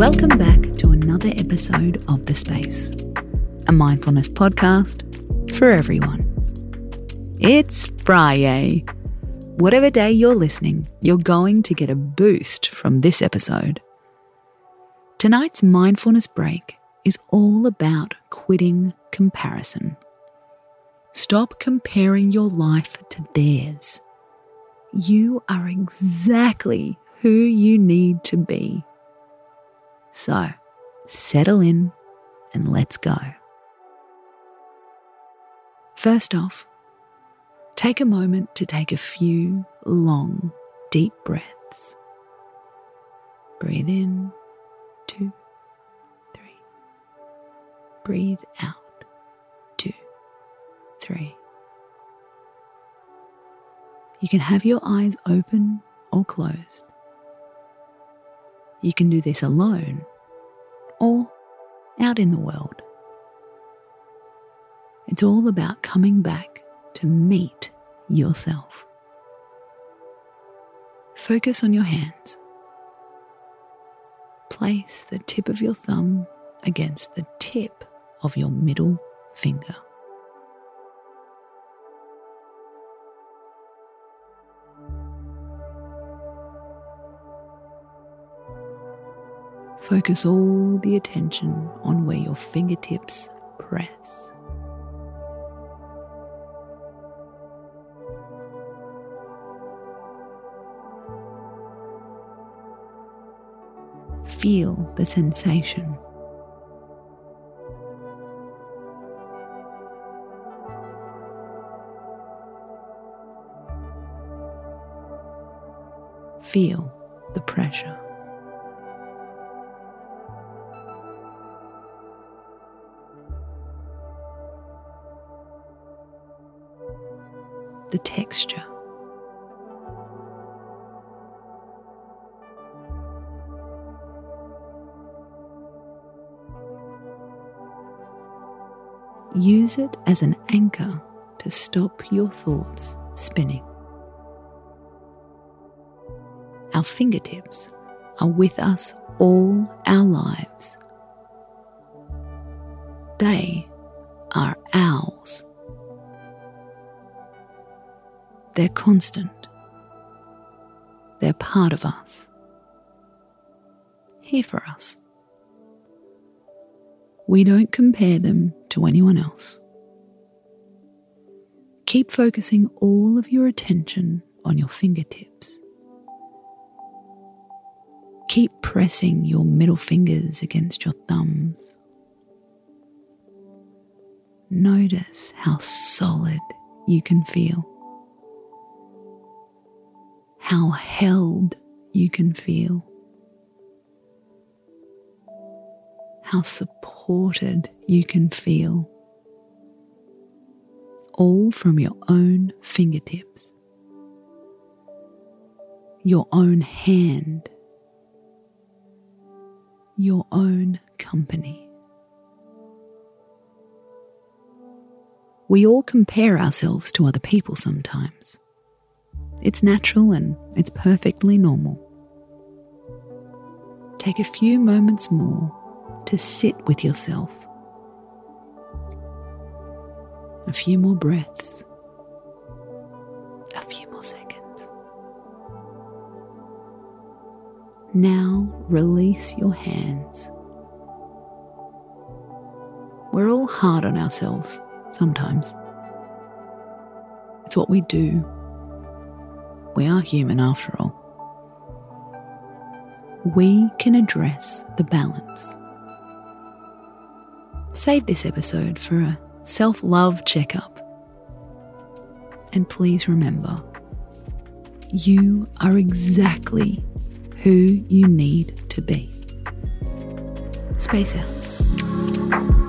Welcome back to another episode of The Space, a mindfulness podcast for everyone. It's Friday. Whatever day you're listening, you're going to get a boost from this episode. Tonight's mindfulness break is all about quitting comparison. Stop comparing your life to theirs. You are exactly who you need to be. So, settle in and let's go. First off, take a moment to take a few long, deep breaths. Breathe in, two, three. Breathe out, two, three. You can have your eyes open or closed. You can do this alone or out in the world. It's all about coming back to meet yourself. Focus on your hands. Place the tip of your thumb against the tip of your middle finger. Focus all the attention on where your fingertips press. Feel the sensation. Feel the pressure. The texture. Use it as an anchor to stop your thoughts spinning. Our fingertips are with us all our lives. They are ours. They're constant. They're part of us. Here for us. We don't compare them to anyone else. Keep focusing all of your attention on your fingertips. Keep pressing your middle fingers against your thumbs. Notice how solid you can feel how held you can feel, how supported you can feel, all from your own fingertips, your own hand, your own company. We all compare ourselves to other people sometimes. It's natural and it's perfectly normal. Take a few moments more to sit with yourself. A few more breaths. A few more seconds. Now release your hands. We're all hard on ourselves sometimes. It's what we do we are human after all. We can address the balance. Save this episode for a self love checkup. And please remember, you are exactly who you need to be. Space out.